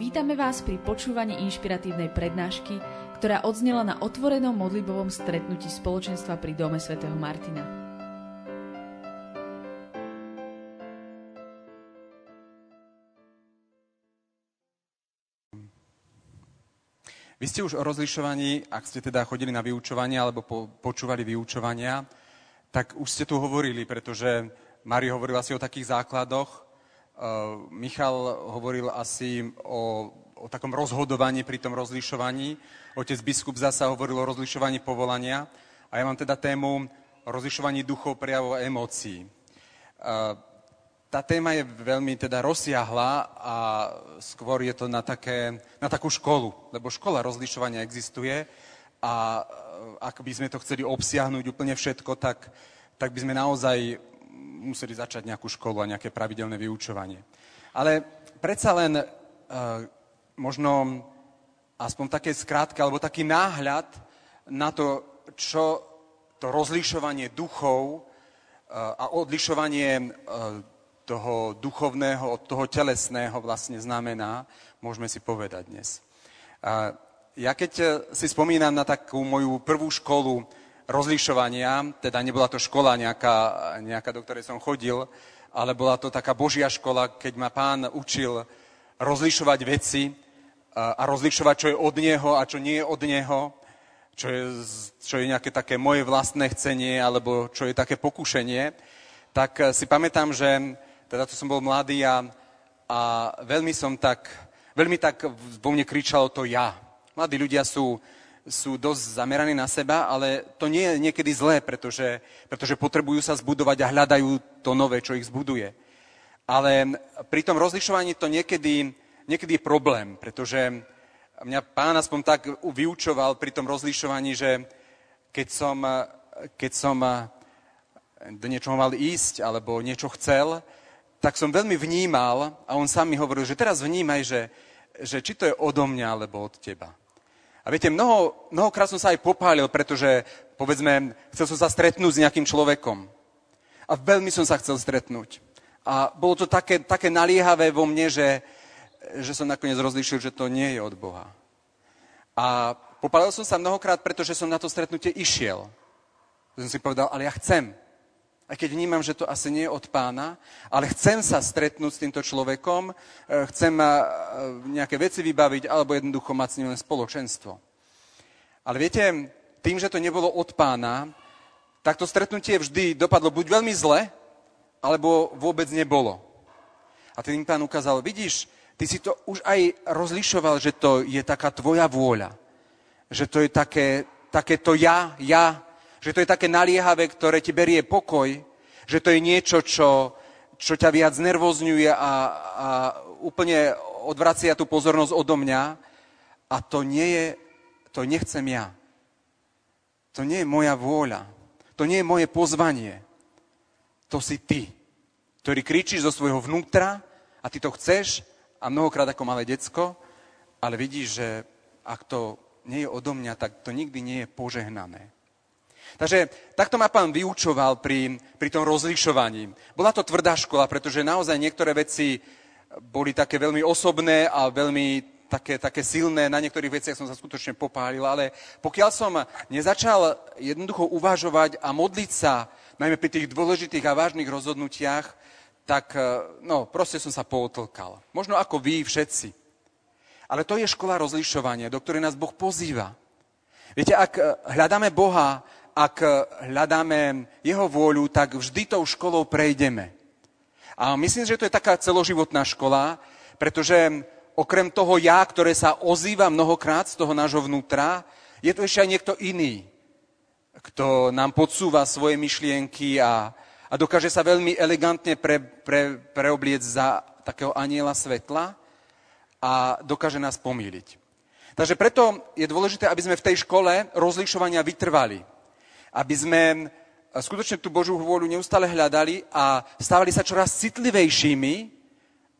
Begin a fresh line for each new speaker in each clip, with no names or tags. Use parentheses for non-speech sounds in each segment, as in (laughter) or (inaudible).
Vítame vás pri počúvaní inšpiratívnej prednášky, ktorá odznela na otvorenom modlibovom stretnutí spoločenstva pri Dome svätého Martina.
Vy ste už o rozlišovaní, ak ste teda chodili na vyučovanie alebo po, počúvali vyučovania, tak už ste tu hovorili, pretože Mari hovorila si o takých základoch, Michal hovoril asi o, o takom rozhodovaní pri tom rozlišovaní. Otec biskup zasa hovoril o rozlišovaní povolania. A ja mám teda tému rozlišovaní duchov, prejavov a emócií. Eh, tá téma je veľmi teda rozsiahla a skôr je to na, také, na takú školu, lebo škola rozlišovania existuje a eh, ak by sme to chceli obsiahnuť úplne všetko, tak, tak by sme naozaj museli začať nejakú školu a nejaké pravidelné vyučovanie. Ale predsa len uh, možno aspoň také skrátke, alebo taký náhľad na to, čo to rozlišovanie duchov uh, a odlišovanie uh, toho duchovného od toho telesného vlastne znamená, môžeme si povedať dnes. Ja keď si spomínam na takú moju prvú školu, rozlišovania, teda nebola to škola nejaká, nejaká, do ktorej som chodil, ale bola to taká božia škola, keď ma pán učil rozlišovať veci a rozlišovať, čo je od neho a čo nie je od neho, čo je, čo je nejaké také moje vlastné chcenie alebo čo je také pokušenie, tak si pamätám, že teda to som bol mladý a, a veľmi som tak, veľmi tak vo mne kričalo to ja. Mladí ľudia sú, sú dosť zameraní na seba, ale to nie je niekedy zlé, pretože, pretože potrebujú sa zbudovať a hľadajú to nové, čo ich zbuduje. Ale pri tom rozlišovaní to niekedy, niekedy je problém, pretože mňa pán aspoň tak vyučoval pri tom rozlišovaní, že keď som, keď som do niečoho mal ísť alebo niečo chcel, tak som veľmi vnímal a on sám mi hovoril, že teraz vnímaj, že, že či to je odo mňa alebo od teba. A viete, mnoho, mnohokrát som sa aj popálil, pretože, povedzme, chcel som sa stretnúť s nejakým človekom. A veľmi som sa chcel stretnúť. A bolo to také, také naliehavé vo mne, že, že som nakoniec rozlišil, že to nie je od Boha. A popálil som sa mnohokrát, pretože som na to stretnutie išiel. Som si povedal, ale ja chcem aj keď vnímam, že to asi nie je od pána, ale chcem sa stretnúť s týmto človekom, e, chcem e, nejaké veci vybaviť, alebo jednoducho mať s ním len spoločenstvo. Ale viete, tým, že to nebolo od pána, tak to stretnutie vždy dopadlo buď veľmi zle, alebo vôbec nebolo. A tým pán ukázal, vidíš, ty si to už aj rozlišoval, že to je taká tvoja vôľa. Že to je také, také to ja, ja, že to je také naliehavé, ktoré ti berie pokoj, že to je niečo, čo, čo ťa viac nervozňuje a, a úplne odvracia tú pozornosť odo mňa. A to nie je, to nechcem ja. To nie je moja vôľa. To nie je moje pozvanie. To si ty, ktorý kričíš zo svojho vnútra a ty to chceš a mnohokrát ako malé decko, ale vidíš, že ak to nie je odo mňa, tak to nikdy nie je požehnané. Takže takto ma pán vyučoval pri, pri tom rozlišovaní. Bola to tvrdá škola, pretože naozaj niektoré veci boli také veľmi osobné a veľmi také, také silné. Na niektorých veciach som sa skutočne popálil, ale pokiaľ som nezačal jednoducho uvažovať a modliť sa, najmä pri tých dôležitých a vážnych rozhodnutiach, tak no, proste som sa pootlkal. Možno ako vy všetci. Ale to je škola rozlišovania, do ktorej nás Boh pozýva. Viete, ak hľadáme Boha ak hľadáme jeho vôľu, tak vždy tou školou prejdeme. A myslím, že to je taká celoživotná škola, pretože okrem toho ja, ktoré sa ozýva mnohokrát z toho nášho vnútra, je tu ešte aj niekto iný, kto nám podsúva svoje myšlienky a, a dokáže sa veľmi elegantne pre, pre, preobliec za takého aniela svetla a dokáže nás pomýliť. Takže preto je dôležité, aby sme v tej škole rozlišovania vytrvali aby sme skutočne tú Božú vôľu neustále hľadali a stávali sa čoraz citlivejšími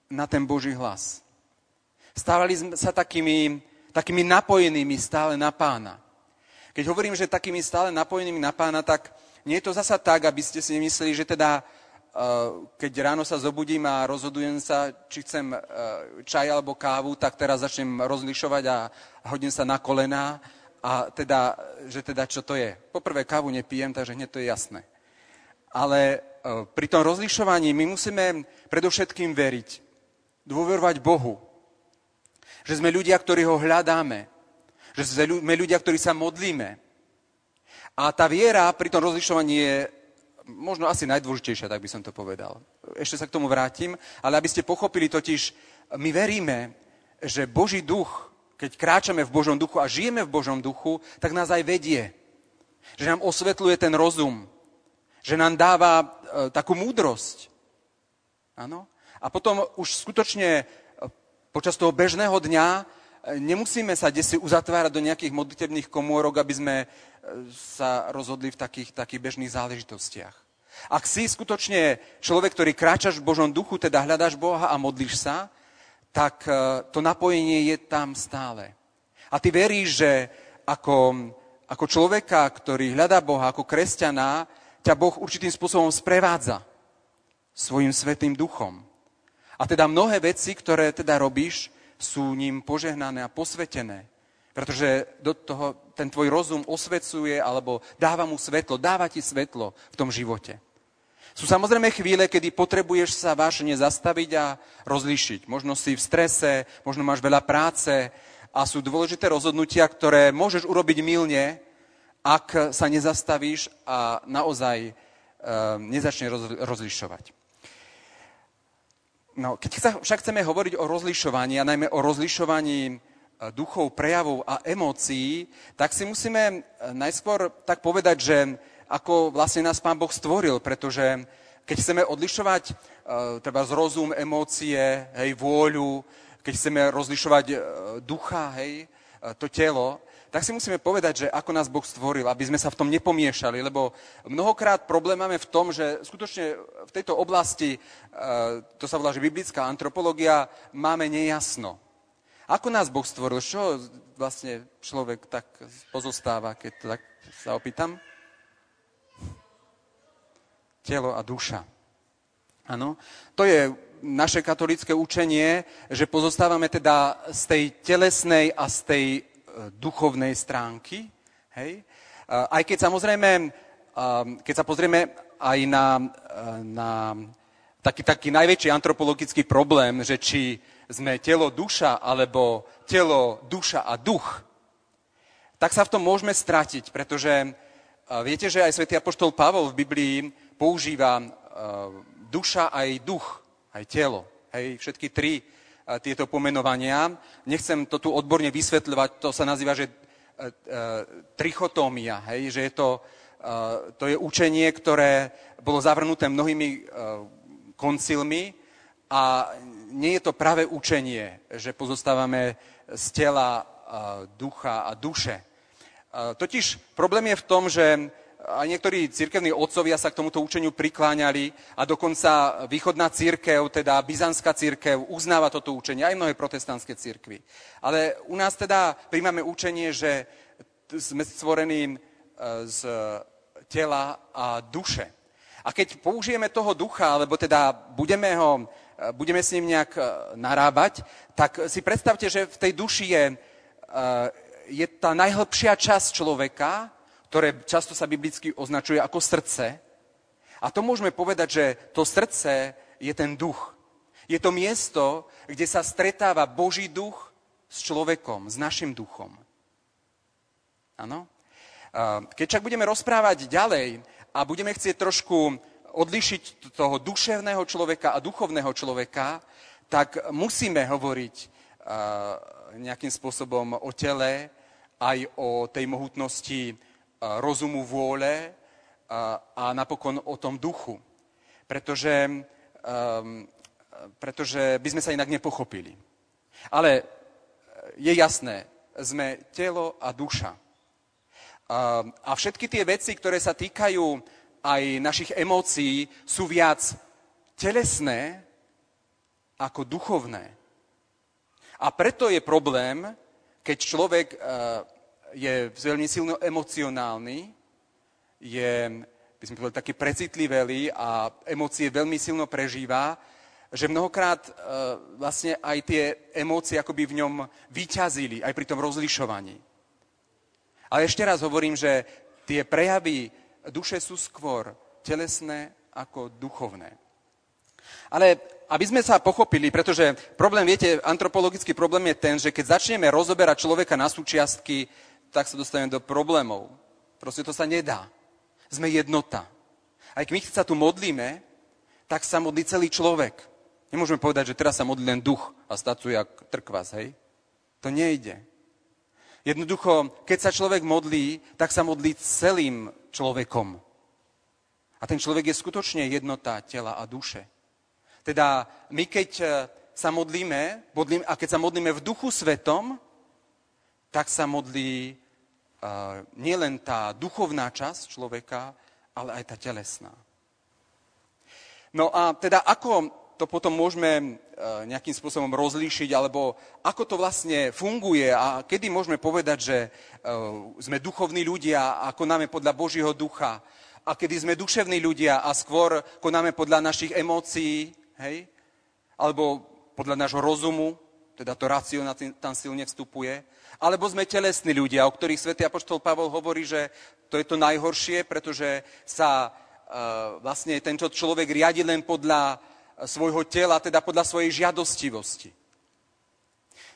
na ten Boží hlas. Stávali sme sa takými, takými napojenými stále na pána. Keď hovorím, že takými stále napojenými na pána, tak nie je to zasa tak, aby ste si nemysleli, že teda keď ráno sa zobudím a rozhodujem sa, či chcem čaj alebo kávu, tak teraz začnem rozlišovať a hodím sa na kolená a teda, že teda čo to je. Poprvé kávu nepijem, takže hneď to je jasné. Ale pri tom rozlišovaní my musíme predovšetkým veriť, dôverovať Bohu, že sme ľudia, ktorí ho hľadáme, že sme ľudia, ktorí sa modlíme. A tá viera pri tom rozlišovaní je možno asi najdôležitejšia, tak by som to povedal. Ešte sa k tomu vrátim, ale aby ste pochopili totiž, my veríme, že Boží duch, keď kráčame v Božom duchu a žijeme v Božom duchu, tak nás aj vedie. Že nám osvetľuje ten rozum. Že nám dáva e, takú múdrosť. Áno? A potom už skutočne e, počas toho bežného dňa e, nemusíme sa desi uzatvárať do nejakých modlitebných komórok, aby sme sa rozhodli v takých, takých bežných záležitostiach. Ak si skutočne človek, ktorý kráčaš v Božom duchu, teda hľadáš Boha a modlíš sa, tak e, to napojenie je tam stále. A ty veríš, že ako, ako človeka, ktorý hľadá Boha, ako kresťana, ťa Boh určitým spôsobom sprevádza svojim svetým duchom. A teda mnohé veci, ktoré teda robíš, sú ním požehnané a posvetené. Pretože do toho ten tvoj rozum osvecuje alebo dáva mu svetlo, dáva ti svetlo v tom živote. Sú samozrejme chvíle, kedy potrebuješ sa vášne zastaviť a rozlíšiť. Možno si v strese, možno máš veľa práce a sú dôležité rozhodnutia, ktoré môžeš urobiť milne, ak sa nezastavíš a naozaj e, nezačne roz, rozlišovať. No, keď sa, však chceme hovoriť o rozlišovaní, a najmä o rozlišovaní duchov, prejavov a emócií, tak si musíme e, najskôr tak povedať, že ako vlastne nás Pán Boh stvoril, pretože keď chceme odlišovať uh, treba rozum, emócie, hej, vôľu, keď chceme rozlišovať uh, ducha, hej, uh, to telo, tak si musíme povedať, že ako nás Boh stvoril, aby sme sa v tom nepomiešali, lebo mnohokrát problém máme v tom, že skutočne v tejto oblasti, to sa volá, že biblická antropológia, máme nejasno. Ako nás Boh stvoril? Čo vlastne človek tak pozostáva, keď tak sa opýtam? Telo a duša. Áno. To je naše katolické učenie, že pozostávame teda z tej telesnej a z tej e, duchovnej stránky. Hej? Aj keď samozrejme, keď sa pozrieme aj na, e, na taký, taký najväčší antropologický problém, že či sme telo, duša, alebo telo, duša a duch, tak sa v tom môžeme stratiť, pretože viete, že aj svätý apoštol Pavol v Biblii používa duša aj duch, aj telo. Hej, všetky tri tieto pomenovania. Nechcem to tu odborne vysvetľovať, to sa nazýva, že trichotómia, hej, že je to, to je učenie, ktoré bolo zavrnuté mnohými koncilmi a nie je to práve učenie, že pozostávame z tela, ducha a duše. Totiž problém je v tom, že aj niektorí cirkevní otcovia sa k tomuto učeniu prikláňali a dokonca východná církev, teda byzantská církev, uznáva toto učenie, aj mnohé protestantské církvy. Ale u nás teda príjmame učenie, že sme stvorení e, z tela a duše. A keď použijeme toho ducha, alebo teda budeme ho budeme s ním nejak e, narábať, tak si predstavte, že v tej duši je, e, je tá najhlbšia časť človeka, ktoré často sa biblicky označuje ako srdce. A to môžeme povedať, že to srdce je ten duch. Je to miesto, kde sa stretáva Boží duch s človekom, s našim duchom. Áno? Keď však budeme rozprávať ďalej a budeme chcieť trošku odlišiť toho duševného človeka a duchovného človeka, tak musíme hovoriť nejakým spôsobom o tele, aj o tej mohutnosti rozumu vôle a napokon o tom duchu. Pretože, pretože by sme sa inak nepochopili. Ale je jasné, sme telo a duša. A všetky tie veci, ktoré sa týkajú aj našich emócií sú viac telesné ako duchovné. A preto je problém, keď človek eh, je veľmi silno emocionálny, je by sme povedali, taký precitlivelý a emócie veľmi silno prežíva, že mnohokrát e, vlastne aj tie emócie akoby v ňom vyťazili, aj pri tom rozlišovaní. Ale ešte raz hovorím, že tie prejavy duše sú skôr telesné ako duchovné. Ale aby sme sa pochopili, pretože problém, viete, antropologický problém je ten, že keď začneme rozoberať človeka na súčiastky, tak sa dostaneme do problémov. Proste to sa nedá. Sme jednota. Aj keď my sa tu modlíme, tak sa modlí celý človek. Nemôžeme povedať, že teraz sa modlí len duch a stacuje jak trkvas, hej? To nejde. Jednoducho, keď sa človek modlí, tak sa modlí celým človekom. A ten človek je skutočne jednota tela a duše. Teda my, keď e, sa modlíme, modlím, a keď sa modlíme v duchu svetom, tak sa modlí nielen tá duchovná časť človeka, ale aj tá telesná. No a teda ako to potom môžeme e, nejakým spôsobom rozlíšiť, alebo ako to vlastne funguje a kedy môžeme povedať, že e, sme duchovní ľudia a konáme podľa Božieho ducha a kedy sme duševní ľudia a skôr konáme podľa našich emócií, hej? alebo podľa nášho rozumu, teda to racio tam silne vstupuje, alebo sme telesní ľudia, o ktorých svätý Apoštol Pavol hovorí, že to je to najhoršie, pretože sa uh, vlastne tento človek riadi len podľa svojho tela, teda podľa svojej žiadostivosti.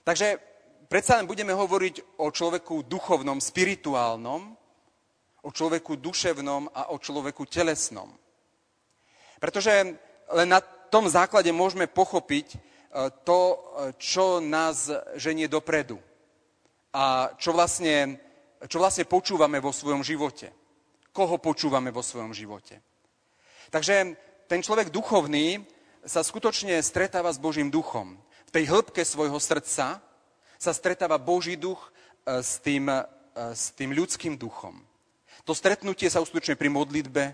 Takže predsa len budeme hovoriť o človeku duchovnom, spirituálnom, o človeku duševnom a o človeku telesnom. Pretože len na tom základe môžeme pochopiť e, to, e, čo nás ženie dopredu a čo vlastne, čo vlastne počúvame vo svojom živote. Koho počúvame vo svojom živote. Takže ten človek duchovný sa skutočne stretáva s Božím duchom. V tej hĺbke svojho srdca sa stretáva Boží duch e, s tým, e, s tým ľudským duchom. To stretnutie sa uskutočne pri modlitbe,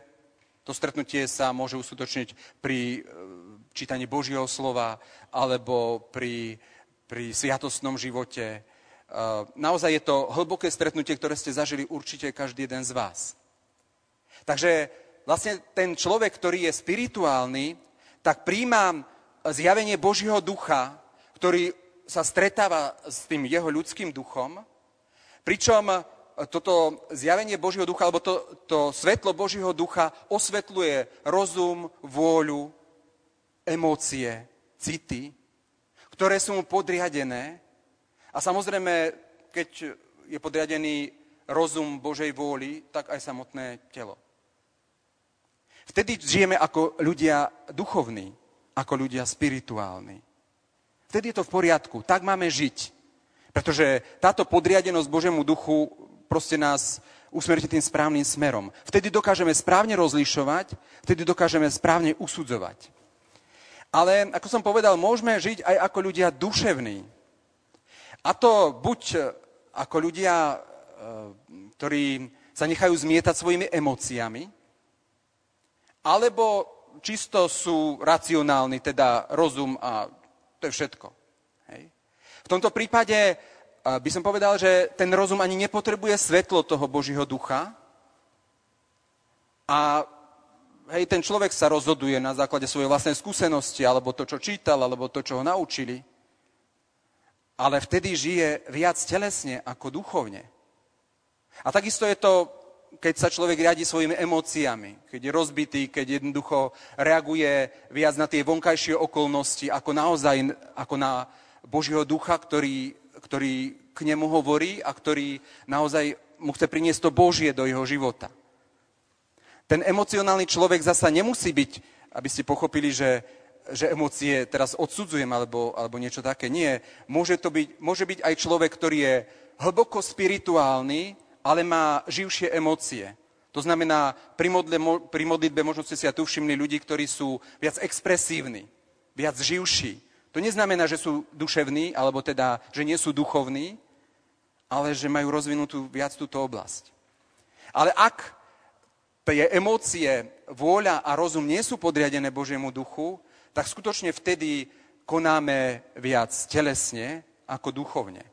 to stretnutie sa môže uskutočniť pri e, čítaní Božieho slova alebo pri, pri sviatostnom živote. Naozaj je to hlboké stretnutie, ktoré ste zažili určite každý jeden z vás. Takže vlastne ten človek, ktorý je spirituálny, tak príjmam zjavenie Božieho ducha, ktorý sa stretáva s tým jeho ľudským duchom, pričom toto zjavenie Božieho ducha, alebo to, to svetlo Božieho ducha osvetľuje rozum, vôľu, emócie, city, ktoré sú mu podriadené. A samozrejme, keď je podriadený rozum Božej vôli, tak aj samotné telo. Vtedy žijeme ako ľudia duchovní, ako ľudia spirituálni. Vtedy je to v poriadku, tak máme žiť. Pretože táto podriadenosť Božiemu duchu proste nás usmerite tým správnym smerom. Vtedy dokážeme správne rozlišovať, vtedy dokážeme správne usudzovať. Ale, ako som povedal, môžeme žiť aj ako ľudia duševní. A to buď ako ľudia, eh, ktorí sa nechajú zmietať svojimi emóciami, alebo čisto sú racionálni, teda rozum a to je všetko. Hej. V tomto prípade by som povedal, že ten rozum ani nepotrebuje svetlo toho Božího ducha a hej, ten človek sa rozhoduje na základe svojej vlastnej skúsenosti, alebo to, čo čítal, alebo to, čo ho naučili. Ale vtedy žije viac telesne ako duchovne. A takisto je to keď sa človek riadi svojimi emóciami, keď je rozbitý, keď jednoducho reaguje viac na tie vonkajšie okolnosti, ako naozaj ako na Božieho ducha, ktorý, ktorý k nemu hovorí a ktorý naozaj mu chce priniesť to Božie do jeho života. Ten emocionálny človek zasa nemusí byť, aby ste pochopili, že, že emócie teraz odsudzujem alebo, alebo niečo také. Nie. Môže, to byť, môže byť aj človek, ktorý je hlboko spirituálny, ale má živšie emócie. To znamená, pri, modle, pri modlitbe možno ste si ja tu všimli ľudí, ktorí sú viac expresívni, viac živší. To neznamená, že sú duševní, alebo teda, že nie sú duchovní, ale že majú rozvinutú viac túto oblasť. Ale ak tie emócie, vôľa a rozum nie sú podriadené Božiemu duchu, tak skutočne vtedy konáme viac telesne ako duchovne.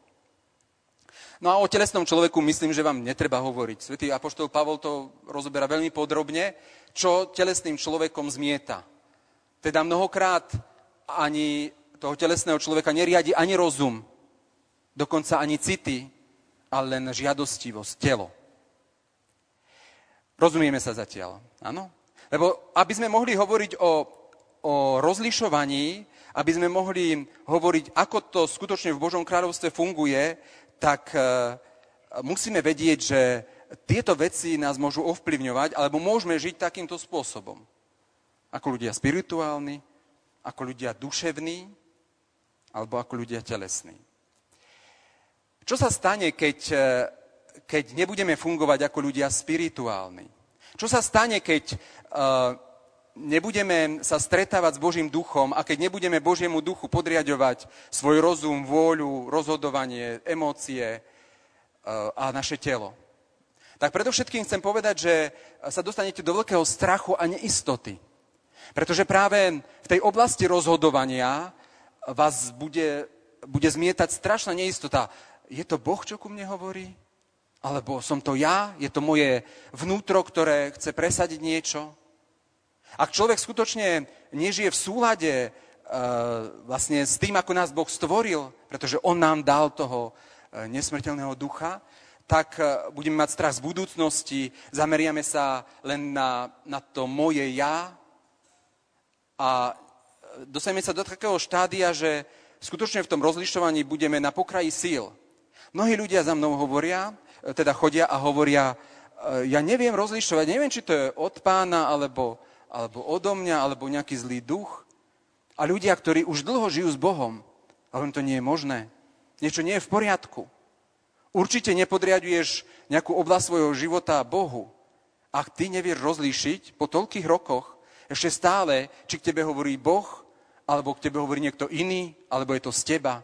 No a o telesnom človeku myslím, že vám netreba hovoriť. Svetý Apoštol Pavol to rozoberá veľmi podrobne, čo telesným človekom zmieta. Teda mnohokrát ani toho telesného človeka neriadi ani rozum, dokonca ani city, ale len žiadostivosť, telo. Rozumieme sa zatiaľ, áno? Lebo aby sme mohli hovoriť o, o rozlišovaní, aby sme mohli hovoriť, ako to skutočne v Božom kráľovstve funguje, tak e, musíme vedieť, že tieto veci nás môžu ovplyvňovať, alebo môžeme žiť takýmto spôsobom. Ako ľudia spirituálni, ako ľudia duševní, alebo ako ľudia telesní. Čo sa stane, keď, e, keď nebudeme fungovať ako ľudia spirituálni? Čo sa stane, keď uh, nebudeme sa stretávať s Božím duchom a keď nebudeme Božiemu duchu podriadovať svoj rozum, vôľu, rozhodovanie, emócie uh, a naše telo? Tak predovšetkým chcem povedať, že sa dostanete do veľkého strachu a neistoty. Pretože práve v tej oblasti rozhodovania vás bude, bude zmietať strašná neistota. Je to Boh, čo ku mne hovorí? Alebo som to ja? Je to moje vnútro, ktoré chce presadiť niečo? Ak človek skutočne nežije v súlade uh, vlastne s tým, ako nás Boh stvoril, pretože On nám dal toho uh, nesmrteľného ducha, tak uh, budeme mať strach z budúcnosti, zameriame sa len na, na to moje ja a dostaneme sa do takého štádia, že skutočne v tom rozlišovaní budeme na pokraji síl. Mnohí ľudia za mnou hovoria, e, teda chodia a hovoria, e, ja neviem rozlišovať, neviem, či to je od pána, alebo, alebo odo mňa, alebo nejaký zlý duch. A ľudia, ktorí už dlho žijú s Bohom, a to nie je možné. Niečo nie je v poriadku. Určite nepodriaduješ nejakú oblasť svojho života Bohu. Ak ty nevieš rozlíšiť po toľkých rokoch, ešte stále, či k tebe hovorí Boh, alebo k tebe hovorí niekto iný, alebo je to z teba.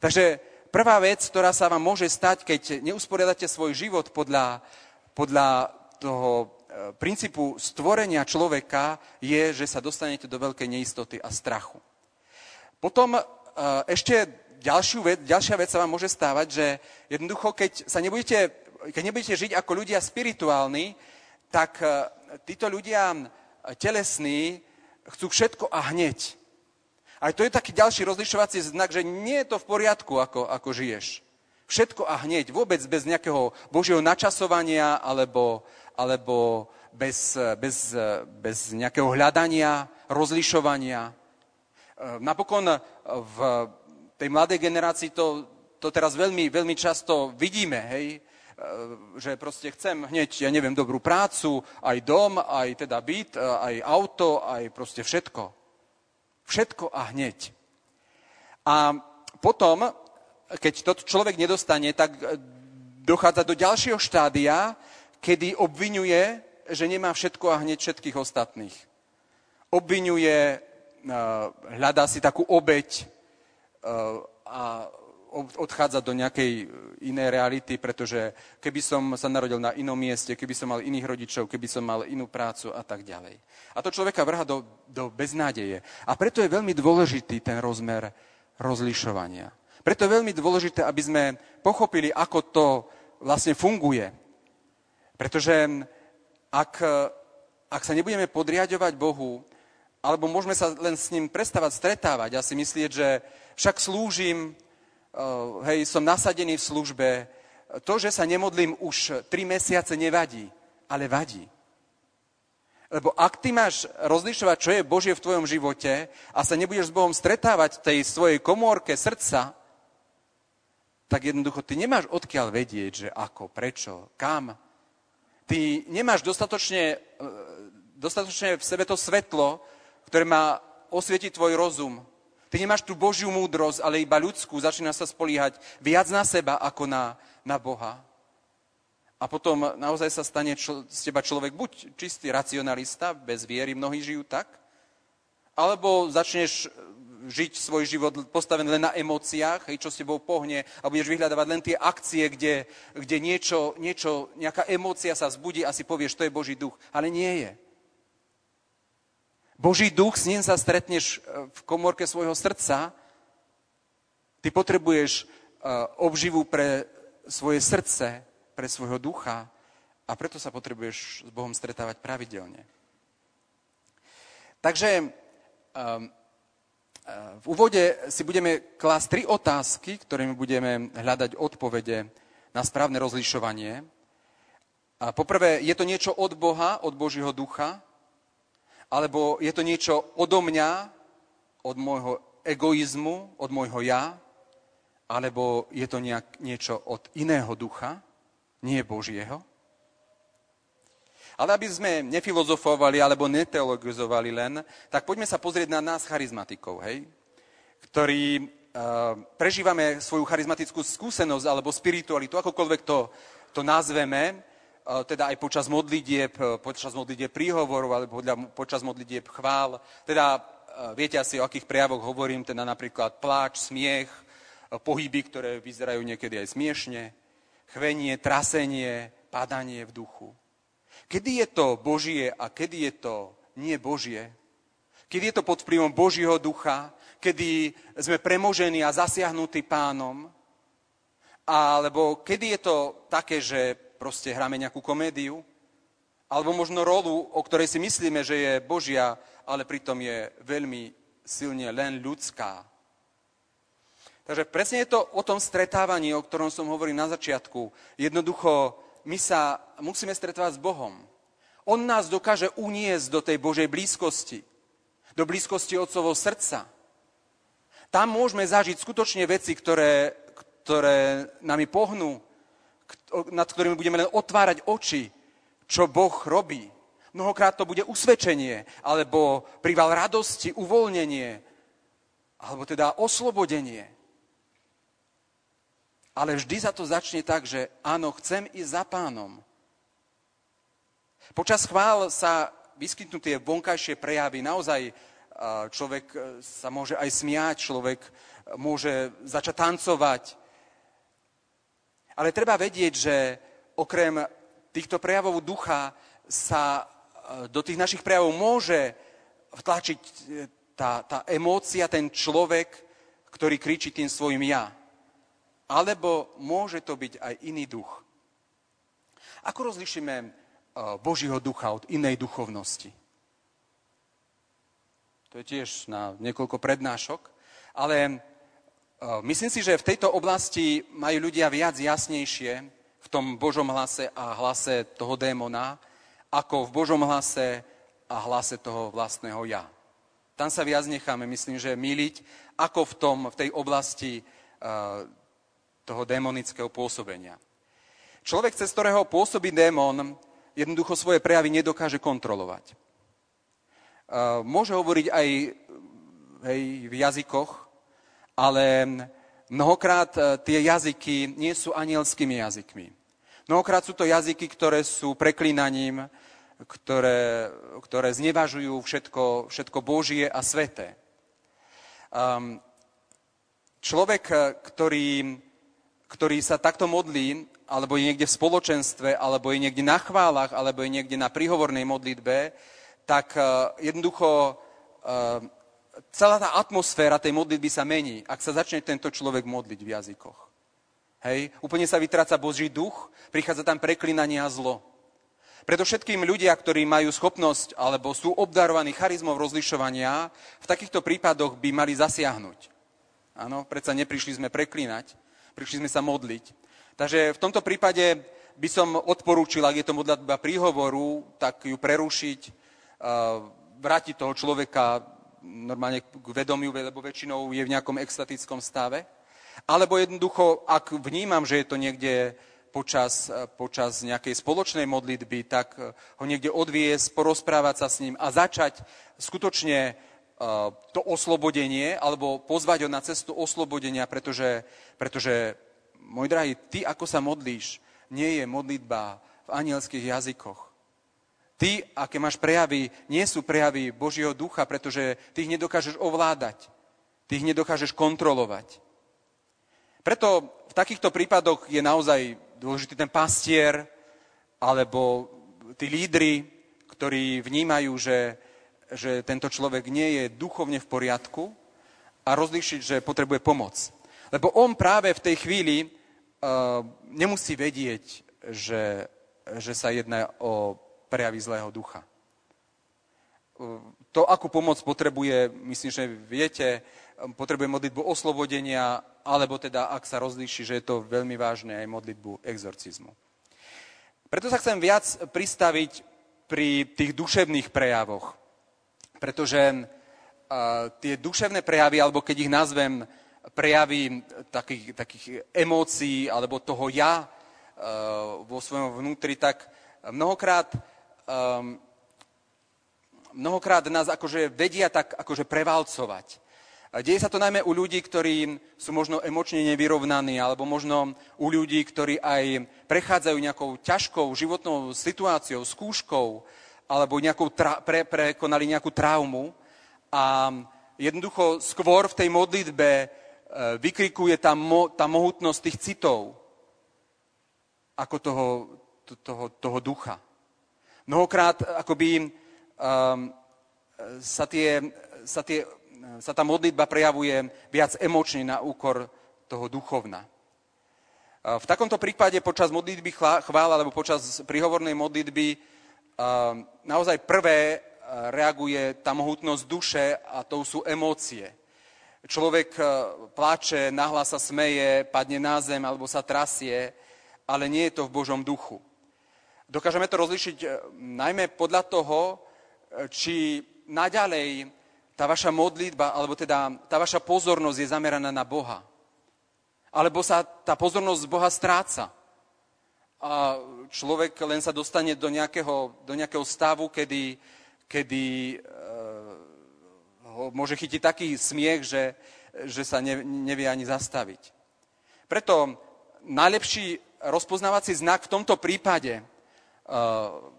Takže prvá vec, ktorá sa vám môže stať, keď neusporiadate svoj život podľa, podľa toho princípu stvorenia človeka, je, že sa dostanete do veľkej neistoty a strachu. Potom e, ešte ďalšiu vec, ďalšia vec sa vám môže stávať, že jednoducho, keď, sa nebudete, keď nebudete žiť ako ľudia spirituálni, tak e, títo ľudia telesní chcú všetko a hneď. Aj to je taký ďalší rozlišovací znak, že nie je to v poriadku, ako, ako žiješ. Všetko a hneď, vôbec bez nejakého Božieho načasovania alebo, alebo bez, bez, bez nejakého hľadania, rozlišovania. E, napokon v tej mladej generácii to, to teraz veľmi, veľmi často vidíme, hej? E, že proste chcem hneď, ja neviem, dobrú prácu, aj dom, aj teda byt, e, aj auto, aj proste všetko. Všetko a hneď. A potom, keď to človek nedostane, tak e, dochádza do ďalšieho štádia, kedy obvinuje, že nemá všetko a hneď všetkých ostatných. Obvinuje, hľadá si takú obeď a odchádzať do nejakej e, inej reality, pretože keby som sa narodil na inom mieste, keby som mal iných rodičov, keby som mal inú prácu a tak ďalej. A to človeka vrha do, do beznádeje. A preto je veľmi dôležitý ten rozmer rozlišovania. Preto je veľmi dôležité, aby sme pochopili, ako to vlastne funguje. Pretože ak, ak sa nebudeme podriadovať Bohu, alebo môžeme sa len s ním prestávať stretávať a si myslieť, že však slúžim, hej, som nasadený v službe, to, že sa nemodlím už tri mesiace, nevadí, ale vadí. Lebo ak ty máš rozlišovať, čo je Božie v tvojom živote a sa nebudeš s Bohom stretávať v tej svojej komórke srdca, tak jednoducho ty nemáš odkiaľ vedieť, že ako, prečo, kam. Ty nemáš dostatočne, e, dostatočne v sebe to svetlo, ktoré má osvietiť tvoj rozum, Ty nemáš tú Božiu múdrosť, ale iba ľudskú, začína sa spoliehať viac na seba ako na, na Boha. A potom naozaj sa stane čl- z teba človek buď čistý racionalista, bez viery, mnohí žijú tak, alebo začneš žiť svoj život postavený len na emóciách, čo s tebou pohne a budeš vyhľadávať len tie akcie, kde, kde niečo, niečo, nejaká emócia sa vzbudí a si povieš, to je Boží duch. Ale nie je. Boží duch, s ním sa stretneš e, v komórke svojho srdca. Ty potrebuješ obživu pre svoje srdce, pre svojho ducha a preto sa potrebuješ s Bohom stretávať pravidelne. Takže um, v úvode si budeme klásť tri otázky, ktorými budeme hľadať odpovede na správne rozlišovanie. Poprvé, je to niečo od Boha, od Božího ducha? Alebo je to niečo odo mňa, od môjho egoizmu, od môjho ja? Alebo je to nejak, niečo od iného ducha, nie Božieho? Ale aby sme nefilozofovali alebo neteologizovali len, tak poďme sa pozrieť na nás charizmatikov, hej? ktorí uh, prežívame svoju charizmatickú skúsenosť alebo spiritualitu, akokoľvek to, to nazveme, uh, teda aj počas modlitieb, uh, počas modlitieb príhovorov alebo počas modlitieb chvál. Teda uh, viete asi, o akých prejavoch hovorím, teda napríklad pláč, smiech, pohyby, ktoré vyzerajú niekedy aj smiešne, chvenie, trasenie, padanie v duchu. Kedy je to Božie a kedy je to nie Božie? Kedy je to pod vplyvom Božieho ducha? Kedy sme premožení a zasiahnutí pánom? Alebo kedy je to také, že proste hráme nejakú komédiu? Alebo možno rolu, o ktorej si myslíme, že je Božia, ale pritom je veľmi silne len ľudská. Takže presne je to o tom stretávaní, o ktorom som hovoril na začiatku. Jednoducho my sa musíme stretávať s Bohom. On nás dokáže uniesť do tej Božej blízkosti, do blízkosti Otcovho srdca. Tam môžeme zažiť skutočne veci, ktoré, ktoré nami pohnú, nad ktorými budeme len otvárať oči, čo Boh robí. Mnohokrát to bude usvedčenie, alebo prival radosti, uvoľnenie, alebo teda oslobodenie. Ale vždy sa to začne tak, že áno, chcem ísť za pánom. Počas chvál sa vyskytnú tie vonkajšie prejavy. Naozaj človek e, sa môže aj smiať, človek e, môže začať tancovať. Ale treba vedieť, že okrem týchto prejavov ducha sa e, do tých našich prejavov môže vtlačiť tá, tá emócia, ten človek, ktorý kričí tým svojim ja. Alebo môže to byť aj iný duch. Ako rozlišíme e, Božího ducha od inej duchovnosti? To je tiež na niekoľko prednášok. Ale e, myslím si, že v tejto oblasti majú ľudia viac jasnejšie v tom Božom hlase a hlase toho démona, ako v Božom hlase a hlase toho vlastného ja. Tam sa viac necháme, myslím, že miliť, ako v, tom, v tej oblasti uh, toho démonického pôsobenia. Človek, cez ktorého pôsobí démon, jednoducho svoje prejavy nedokáže kontrolovať. Môže hovoriť aj hej, v jazykoch, ale mnohokrát e, tie jazyky nie sú anielskými jazykmi. Mnohokrát sú to jazyky, ktoré sú preklínaním, ktoré, ktoré znevažujú všetko, všetko Božie a sveté. Človek, ktorý ktorý sa takto modlí, alebo je niekde v spoločenstve, alebo je niekde na chválach, alebo je niekde na príhovornej modlitbe, tak uh, jednoducho uh, celá tá atmosféra tej modlitby sa mení, ak sa začne tento človek modliť v jazykoch. Hej? Úplne sa vytráca Boží duch, prichádza tam preklinanie a zlo. Preto všetkým ľudia, ktorí majú schopnosť alebo sú obdarovaní charizmov rozlišovania, v takýchto prípadoch by mali zasiahnuť. Áno, predsa neprišli sme preklínať, prišli sme sa modliť. Takže v tomto prípade by som odporúčil, ak je to modlitba príhovoru, tak ju prerušiť, vrátiť toho človeka normálne k vedomiu, lebo väčšinou je v nejakom extatickom stave. Alebo jednoducho, ak vnímam, že je to niekde počas, počas nejakej spoločnej modlitby, tak ho niekde odviesť, porozprávať sa s ním a začať skutočne to oslobodenie, alebo pozvať ho na cestu oslobodenia, pretože, pretože, môj drahý, ty ako sa modlíš, nie je modlitba v anielských jazykoch. Ty, aké máš prejavy, nie sú prejavy Božieho ducha, pretože ty ich nedokážeš ovládať. Ty ich nedokážeš kontrolovať. Preto v takýchto prípadoch je naozaj dôležitý ten pastier, alebo tí lídry, ktorí vnímajú, že že tento človek nie je duchovne v poriadku a rozlíšiť, že potrebuje pomoc. Lebo on práve v tej chvíli uh, nemusí vedieť, že, že sa jedná o prejavy zlého ducha. To, akú pomoc potrebuje, myslím, že viete, potrebuje modlitbu oslobodenia, alebo teda, ak sa rozlíši, že je to veľmi vážne, aj modlitbu exorcizmu. Preto sa chcem viac pristaviť pri tých duševných prejavoch. Pretože uh, tie duševné prejavy, alebo keď ich nazvem prejavy takých, takých emócií, alebo toho ja uh, vo svojom vnútri, tak mnohokrát um, mnohokrát nás akože vedia tak akože prevalcovať. Deje sa to najmä u ľudí, ktorí sú možno emočne nevyrovnaní, alebo možno u ľudí, ktorí aj prechádzajú nejakou ťažkou životnou situáciou, skúškou, alebo nejakou tra- pre- prekonali nejakú traumu. A jednoducho skôr v tej modlitbe e, vykrikuje tá, mo- tá mohutnosť tých citov, ako toho, toho, toho ducha. Mnohokrát akoby um, sa, tie, sa, tie, sa tá modlitba prejavuje viac emočne na úkor toho duchovna. V takomto prípade počas modlitby chvála alebo počas prihovornej modlitby naozaj prvé reaguje tá mohutnosť duše a to sú emócie. Človek plače, nahlas sa smeje, padne na zem alebo sa trasie, ale nie je to v Božom duchu. Dokážeme to rozlišiť najmä podľa toho, či naďalej tá vaša modlitba, alebo teda tá vaša pozornosť je zameraná na Boha. Alebo sa tá pozornosť z Boha stráca. A človek len sa dostane do nejakého, do nejakého stavu, kedy, kedy e, ho môže chytiť taký smiech, že, že sa ne, nevie ani zastaviť. Preto najlepší rozpoznávací znak v tomto prípade e,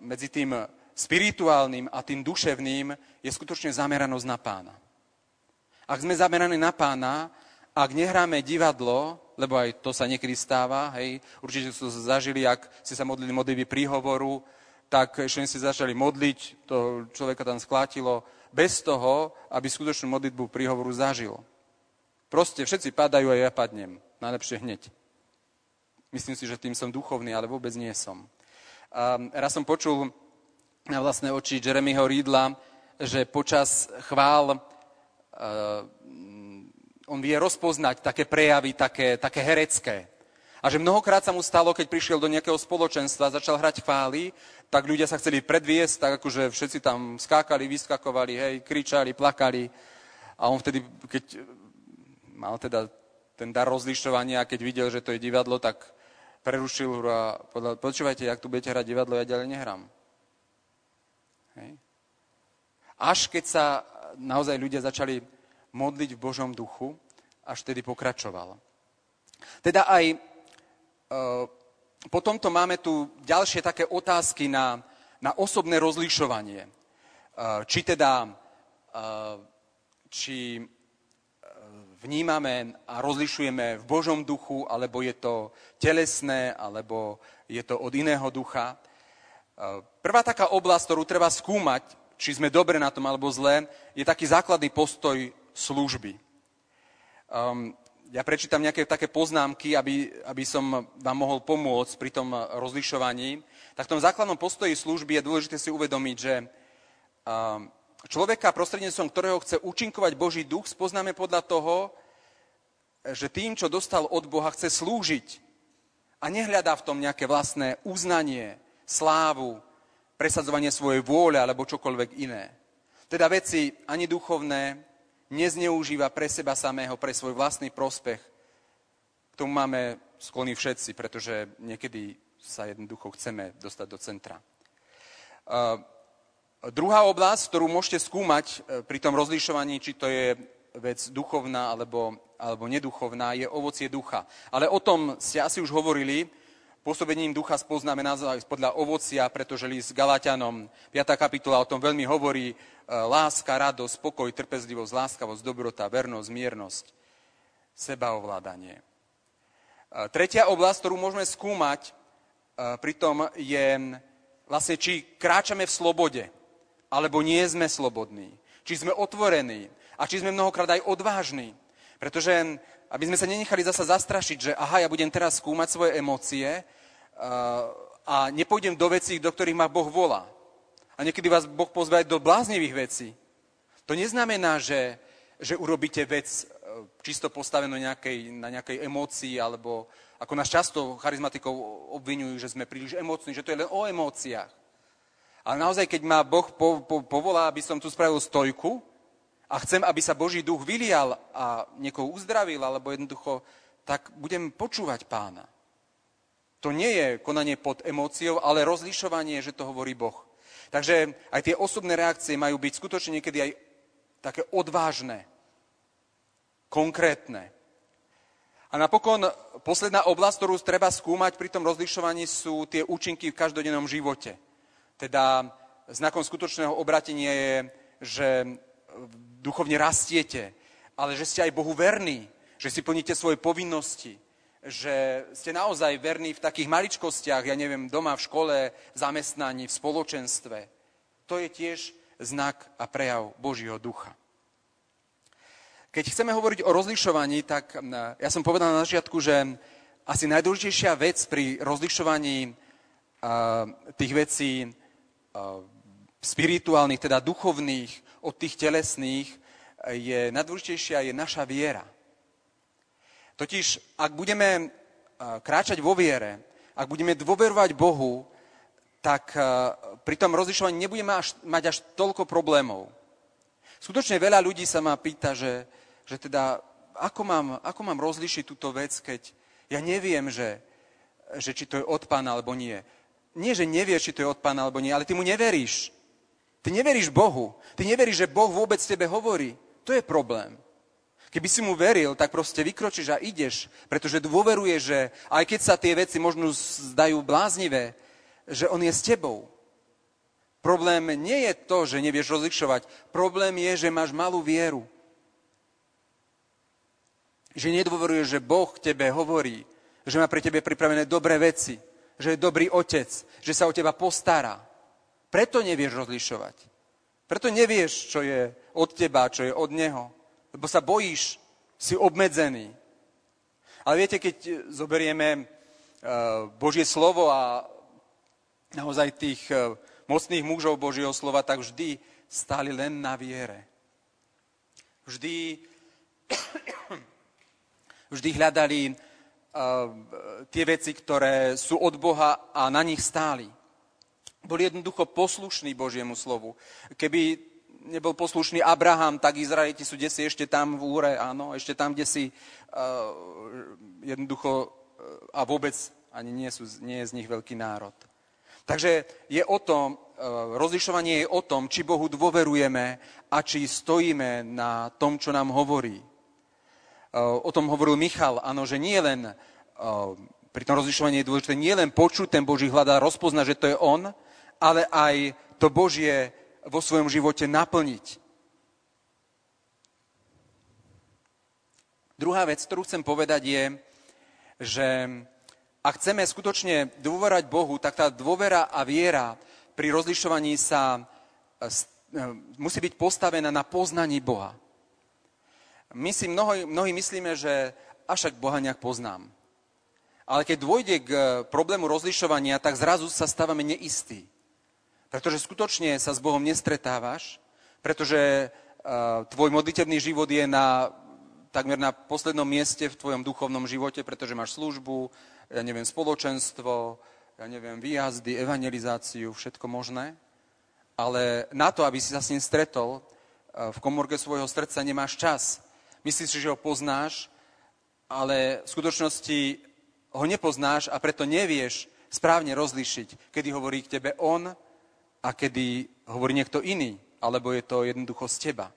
medzi tým spirituálnym a tým duševným je skutočne zameranosť na pána. Ak sme zameraní na pána, ak nehráme divadlo, lebo aj to sa niekedy stáva, hej, určite ste zažili, ak ste sa modlili modlivy príhovoru, tak ešte si začali modliť, to človeka tam sklátilo, bez toho, aby skutočnú modlitbu príhovoru zažil. Proste všetci padajú a ja padnem. Najlepšie hneď. Myslím si, že tým som duchovný, ale vôbec nie som. A raz som počul na vlastné oči Jeremyho Rídla, že počas chvál uh, on vie rozpoznať také prejavy, také, také herecké. A že mnohokrát sa mu stalo, keď prišiel do nejakého spoločenstva, začal hrať chvály, tak ľudia sa chceli predviesť, tak akože všetci tam skákali, vyskakovali, hej, kričali, plakali. A on vtedy, keď mal teda ten dar rozlišovania, keď videl, že to je divadlo, tak prerušil hru a povedal, počúvajte, ak tu budete hrať divadlo, ja ďalej nehrám. Hej. Až keď sa naozaj ľudia začali modliť v Božom duchu, až tedy pokračovalo. Teda aj e, po tomto máme tu ďalšie také otázky na, na osobné rozlišovanie. E, či teda, e, či e, vnímame a rozlišujeme v Božom duchu, alebo je to telesné, alebo je to od iného ducha. Prvá taká oblasť, ktorú treba skúmať, či sme dobre na tom alebo zle, je taký základný postoj služby. Um, ja prečítam nejaké také poznámky, aby, aby som vám mohol pomôcť pri tom rozlišovaní. Tak v tom základnom postoji služby je dôležité si uvedomiť, že um, človeka, prostredníctvom ktorého chce účinkovať Boží duch, spoznáme podľa toho, že tým, čo dostal od Boha, chce slúžiť a nehľadá v tom nejaké vlastné uznanie, slávu, presadzovanie svojej vôle alebo čokoľvek iné. Teda veci ani duchovné nezneužíva pre seba samého, pre svoj vlastný prospech. K tomu máme sklony všetci, pretože niekedy sa jednoducho chceme dostať do centra. Uh, druhá oblasť, ktorú môžete skúmať uh, pri tom rozlišovaní, či to je vec duchovná alebo, alebo neduchovná, je ovocie ducha. Ale o tom ste asi už hovorili, Pôsobením ducha spoznáme naozaj podľa ovocia, pretože list Galatianom 5. kapitola o tom veľmi hovorí. E, láska, radosť, spokoj, trpezlivosť, láskavosť, dobrota, vernosť, miernosť, sebaovládanie. E, tretia oblasť, ktorú môžeme skúmať, e, pritom je vlastne, či kráčame v slobode, alebo nie sme slobodní. Či sme otvorení a či sme mnohokrát aj odvážni. Pretože aby sme sa nenechali zasa zastrašiť, že aha, ja budem teraz skúmať svoje emócie a nepôjdem do vecí, do ktorých ma Boh volá. A niekedy vás Boh pozve aj do bláznivých vecí. To neznamená, že, že urobíte vec e, čisto postavenú nejakej, na nejakej emócii, alebo ako nás často charizmatikov obvinujú, že sme príliš emócni, že to je len o emóciách. Ale naozaj, keď ma Boh po, po, povolá, aby som tu spravil stojku, a chcem, aby sa Boží duch vylial a niekoho uzdravil, alebo jednoducho, tak budem počúvať pána. To nie je konanie pod emóciou, ale rozlišovanie, že to hovorí Boh. Takže aj tie osobné reakcie majú byť skutočne niekedy aj také odvážne, konkrétne. A napokon posledná oblasť, ktorú treba skúmať pri tom rozlišovaní, sú tie účinky v každodennom živote. Teda znakom skutočného obratenia je, že duchovne rastiete, ale že ste aj Bohu verní, že si plníte svoje povinnosti, že ste naozaj verní v takých maličkostiach, ja neviem, doma, v škole, v zamestnaní, v spoločenstve. To je tiež znak a prejav Božího ducha. Keď chceme hovoriť o rozlišovaní, tak ja som povedal na začiatku, že asi najdôležitejšia vec pri rozlišovaní tých vecí spirituálnych, teda duchovných, od tých telesných, je najdôležitejšia je naša viera. Totiž, ak budeme kráčať vo viere, ak budeme dôverovať Bohu, tak pri tom rozlišovaní nebudeme až, mať až toľko problémov. Skutočne veľa ľudí sa ma pýta, že, že teda, ako mám, ako mám rozlišiť túto vec, keď ja neviem, že, že či to je od pána alebo nie. Nie, že nevieš, či to je od pána alebo nie, ale ty mu neveríš. Ty neveríš Bohu. Ty neveríš, že Boh vôbec tebe hovorí. To je problém. Keby si mu veril, tak proste vykročíš a ideš, pretože dôveruje, že aj keď sa tie veci možno zdajú bláznivé, že on je s tebou. Problém nie je to, že nevieš rozlišovať. Problém je, že máš malú vieru. Že nedôveruješ, že Boh tebe hovorí, že má pre tebe pripravené dobré veci, že je dobrý otec, že sa o teba postará. Preto nevieš rozlišovať. Preto nevieš, čo je od teba, čo je od neho. Lebo sa bojíš, si obmedzený. Ale viete, keď zoberieme e, Božie slovo a naozaj tých e, mocných mužov Božieho slova, tak vždy stáli len na viere. Vždy, (coughs) vždy hľadali uh, tie veci, ktoré sú od Boha a na nich stáli boli jednoducho poslušní Božiemu slovu. Keby nebol poslušný Abraham, tak Izraeliti sú desi ešte tam v úre, áno, ešte tam, kde si uh, jednoducho uh, a vôbec ani nie, sú, nie je z nich veľký národ. Takže je o tom, uh, rozlišovanie je o tom, či Bohu dôverujeme a či stojíme na tom, čo nám hovorí. Uh, o tom hovoril Michal, áno, že nie len uh, pri tom rozlišovaní je dôležité nie len počuť ten Boží hľad a rozpoznať, že to je On, ale aj to Božie vo svojom živote naplniť. Druhá vec, ktorú chcem povedať, je, že ak chceme skutočne dôverať Bohu, tak tá dôvera a viera pri rozlišovaní sa e, e, musí byť postavená na poznaní Boha. My si mnohí, mnohí myslíme, že až Boha nejak poznám. Ale keď dôjde k problému rozlišovania, tak zrazu sa stávame neistí. Pretože skutočne sa s Bohom nestretávaš, pretože uh, tvoj modlitebný život je na, takmer na poslednom mieste v tvojom duchovnom živote, pretože máš službu, ja neviem, spoločenstvo, ja neviem, výjazdy, evangelizáciu, všetko možné. Ale na to, aby si sa s ním stretol, uh, v komorke svojho srdca nemáš čas. Myslíš si, že ho poznáš, ale v skutočnosti ho nepoznáš a preto nevieš správne rozlišiť, kedy hovorí k tebe on a kedy hovorí niekto iný, alebo je to jednoducho z teba.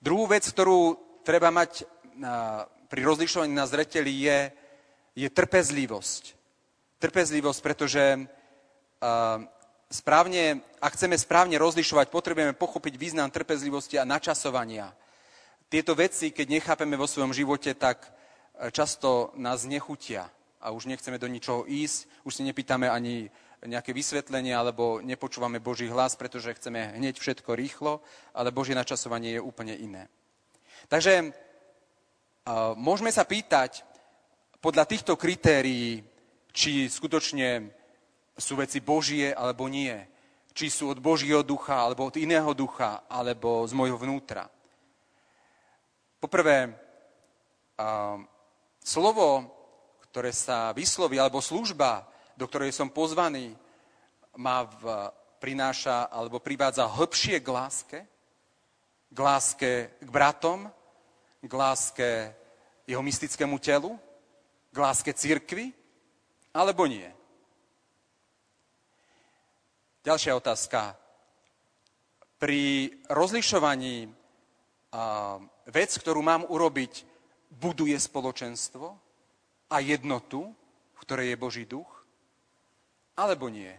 Druhú vec, ktorú treba mať pri rozlišovaní na zreteli, je, je trpezlivosť. Trpezlivosť, pretože správne, ak chceme správne rozlišovať, potrebujeme pochopiť význam trpezlivosti a načasovania. Tieto veci, keď nechápeme vo svojom živote, tak často nás nechutia a už nechceme do ničoho ísť, už si nepýtame ani nejaké vysvetlenie alebo nepočúvame Boží hlas, pretože chceme hneď všetko rýchlo, ale Božie načasovanie je úplne iné. Takže môžeme sa pýtať podľa týchto kritérií, či skutočne sú veci Božie alebo nie. Či sú od Božieho ducha, alebo od iného ducha, alebo z môjho vnútra. Poprvé, slovo, ktoré sa vysloví, alebo služba, do ktorej som pozvaný, ma v, prináša alebo privádza hĺbšie k láske, k láske k bratom, k láske jeho mystickému telu, k láske církvy, alebo nie? Ďalšia otázka. Pri rozlišovaní a, vec, ktorú mám urobiť, buduje spoločenstvo a jednotu, v ktorej je Boží duch, alebo nie?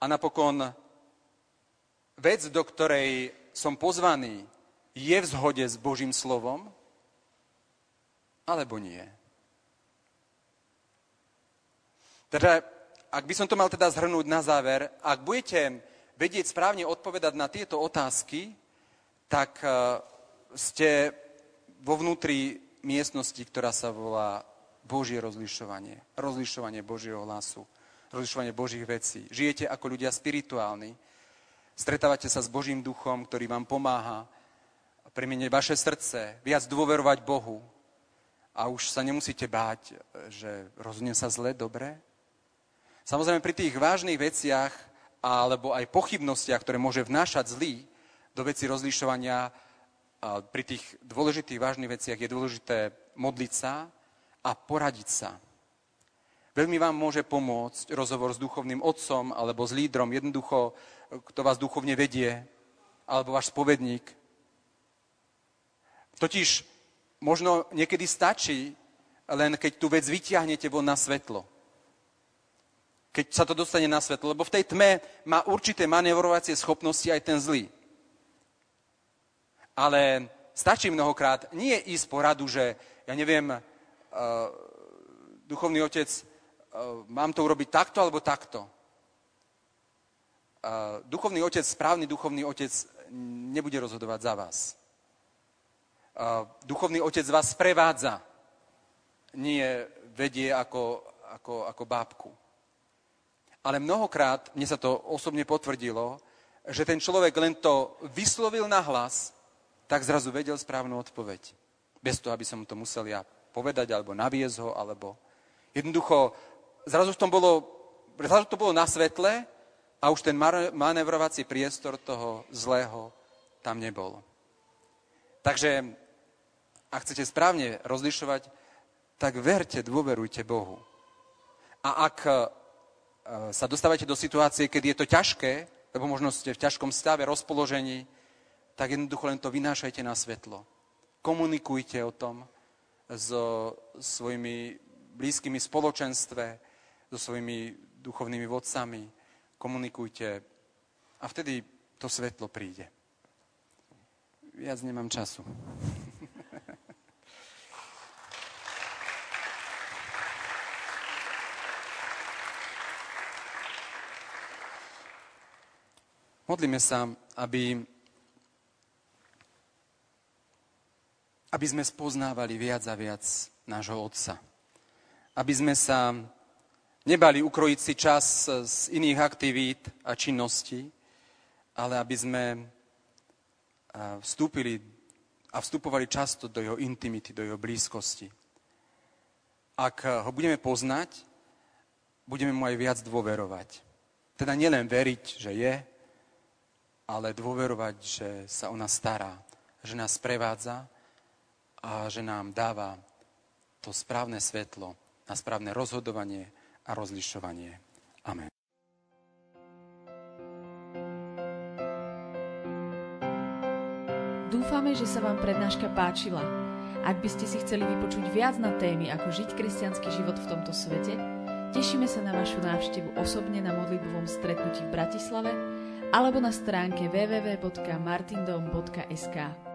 A napokon vec, do ktorej som pozvaný, je v zhode s Božím slovom, alebo nie. Teda, ak by som to mal teda zhrnúť na záver, ak budete vedieť správne odpovedať na tieto otázky, tak e, ste vo vnútri miestnosti, ktorá sa volá Božie rozlišovanie. Rozlišovanie Božieho hlasu. Rozlišovanie Božích vecí. Žijete ako ľudia spirituálni. Stretávate sa s Božím duchom, ktorý vám pomáha premeniť vaše srdce, viac dôverovať Bohu a už sa nemusíte báť, že rozhodne sa zle, dobre. Samozrejme pri tých vážnych veciach alebo aj pochybnostiach, ktoré môže vnášať zlý do veci rozlišovania, pri tých dôležitých vážnych veciach je dôležité modliť sa a poradiť sa. Veľmi vám môže pomôcť rozhovor s duchovným otcom alebo s lídrom, jednoducho, kto vás duchovne vedie, alebo váš spovedník, Totiž možno niekedy stačí, len keď tú vec vyťahnete von na svetlo. Keď sa to dostane na svetlo. Lebo v tej tme má určité manevrovacie schopnosti aj ten zlý. Ale stačí mnohokrát nie ísť po radu, že ja neviem, duchovný otec, uh, mám to urobiť takto alebo takto. Uh, duchovný otec, správny duchovný otec nebude rozhodovať za vás duchovný otec vás sprevádza, nie vedie ako, ako, ako bábku. Ale mnohokrát, mne sa to osobne potvrdilo, že ten človek len to vyslovil na hlas, tak zrazu vedel správnu odpoveď. Bez toho, aby som to musel ja povedať, alebo naviesť ho, alebo... Jednoducho, zrazu, v tom bolo, zrazu to bolo na svetle a už ten manevrovací priestor toho zlého tam nebol. Takže ak chcete správne rozlišovať, tak verte, dôverujte Bohu. A ak e, sa dostávate do situácie, keď je to ťažké, lebo možno ste v ťažkom stave, rozpoložení, tak jednoducho len to vynášajte na svetlo. Komunikujte o tom so svojimi blízkymi spoločenstve, so svojimi duchovnými vodcami. Komunikujte a vtedy to svetlo príde viac nemám času. (laughs) Modlíme sa, aby, aby sme spoznávali viac a viac nášho Otca. Aby sme sa nebali ukrojiť si čas z iných aktivít a činností, ale aby sme vstúpili a vstupovali často do jeho intimity, do jeho blízkosti. Ak ho budeme poznať, budeme mu aj viac dôverovať. Teda nielen veriť, že je, ale dôverovať, že sa o nás stará, že nás prevádza a že nám dáva to správne svetlo na správne rozhodovanie a rozlišovanie. Amen.
Dúfame, že sa vám prednáška páčila. Ak by ste si chceli vypočuť viac na témy, ako žiť kresťanský život v tomto svete, tešíme sa na vašu návštevu osobne na modlitbovom stretnutí v Bratislave alebo na stránke www.martindom.sk.